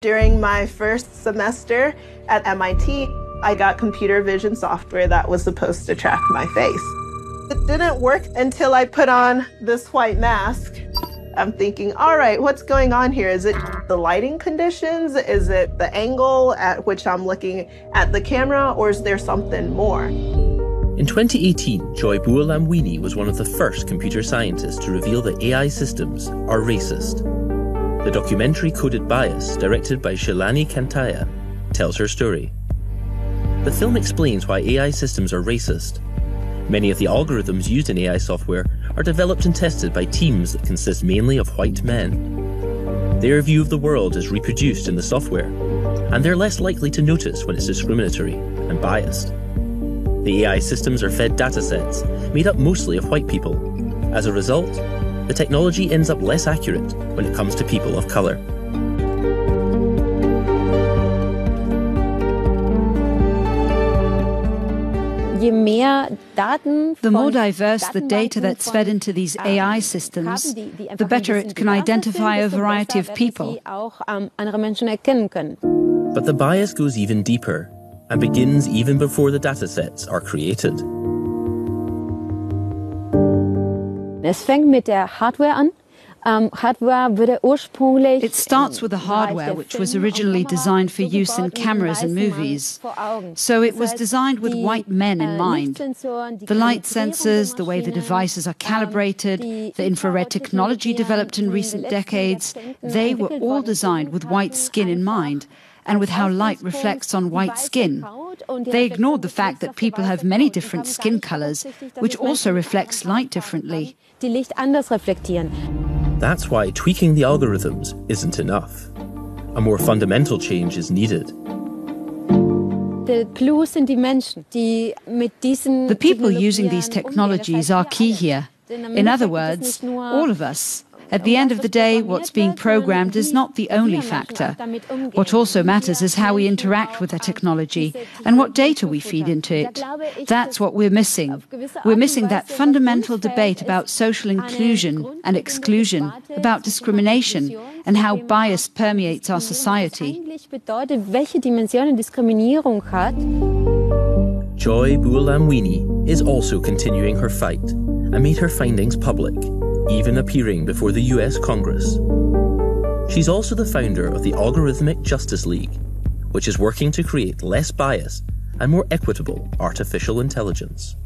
During my first semester at MIT, I got computer vision software that was supposed to track my face. It didn't work until I put on this white mask. I'm thinking, all right, what's going on here? Is it the lighting conditions? Is it the angle at which I'm looking at the camera? Or is there something more? In 2018, Joy Buolamwini was one of the first computer scientists to reveal that AI systems are racist. The documentary Coded Bias, directed by Shalini Kantayya, tells her story. The film explains why AI systems are racist. Many of the algorithms used in AI software are developed and tested by teams that consist mainly of white men. Their view of the world is reproduced in the software, and they're less likely to notice when it's discriminatory and biased. The AI systems are fed datasets made up mostly of white people. As a result, the technology ends up less accurate when it comes to people of colour. The more diverse the data that's fed into these AI systems, the better it can identify a variety of people. But the bias goes even deeper and begins even before the datasets are created. Es fängt mit der Hardware an. It starts with the hardware, which was originally designed for use in cameras and movies. So it was designed with white men in mind. The light sensors, the way the devices are calibrated, the infrared technology developed in recent decades, they were all designed with white skin in mind and with how light reflects on white skin. They ignored the fact that people have many different skin colors, which also reflects light differently. That's why tweaking the algorithms isn't enough. A more fundamental change is needed. The people using these technologies are key here. In other words, all of us, at the end of the day, what's being programmed is not the only factor. What also matters is how we interact with the technology and what data we feed into it. That's what we're missing. We're missing that fundamental debate about social inclusion and exclusion, about discrimination, and how bias permeates our society. Joy Buolamwini is also continuing her fight and made her findings public even appearing before the US Congress. She's also the founder of the Algorithmic Justice League, which is working to create less bias and more equitable artificial intelligence.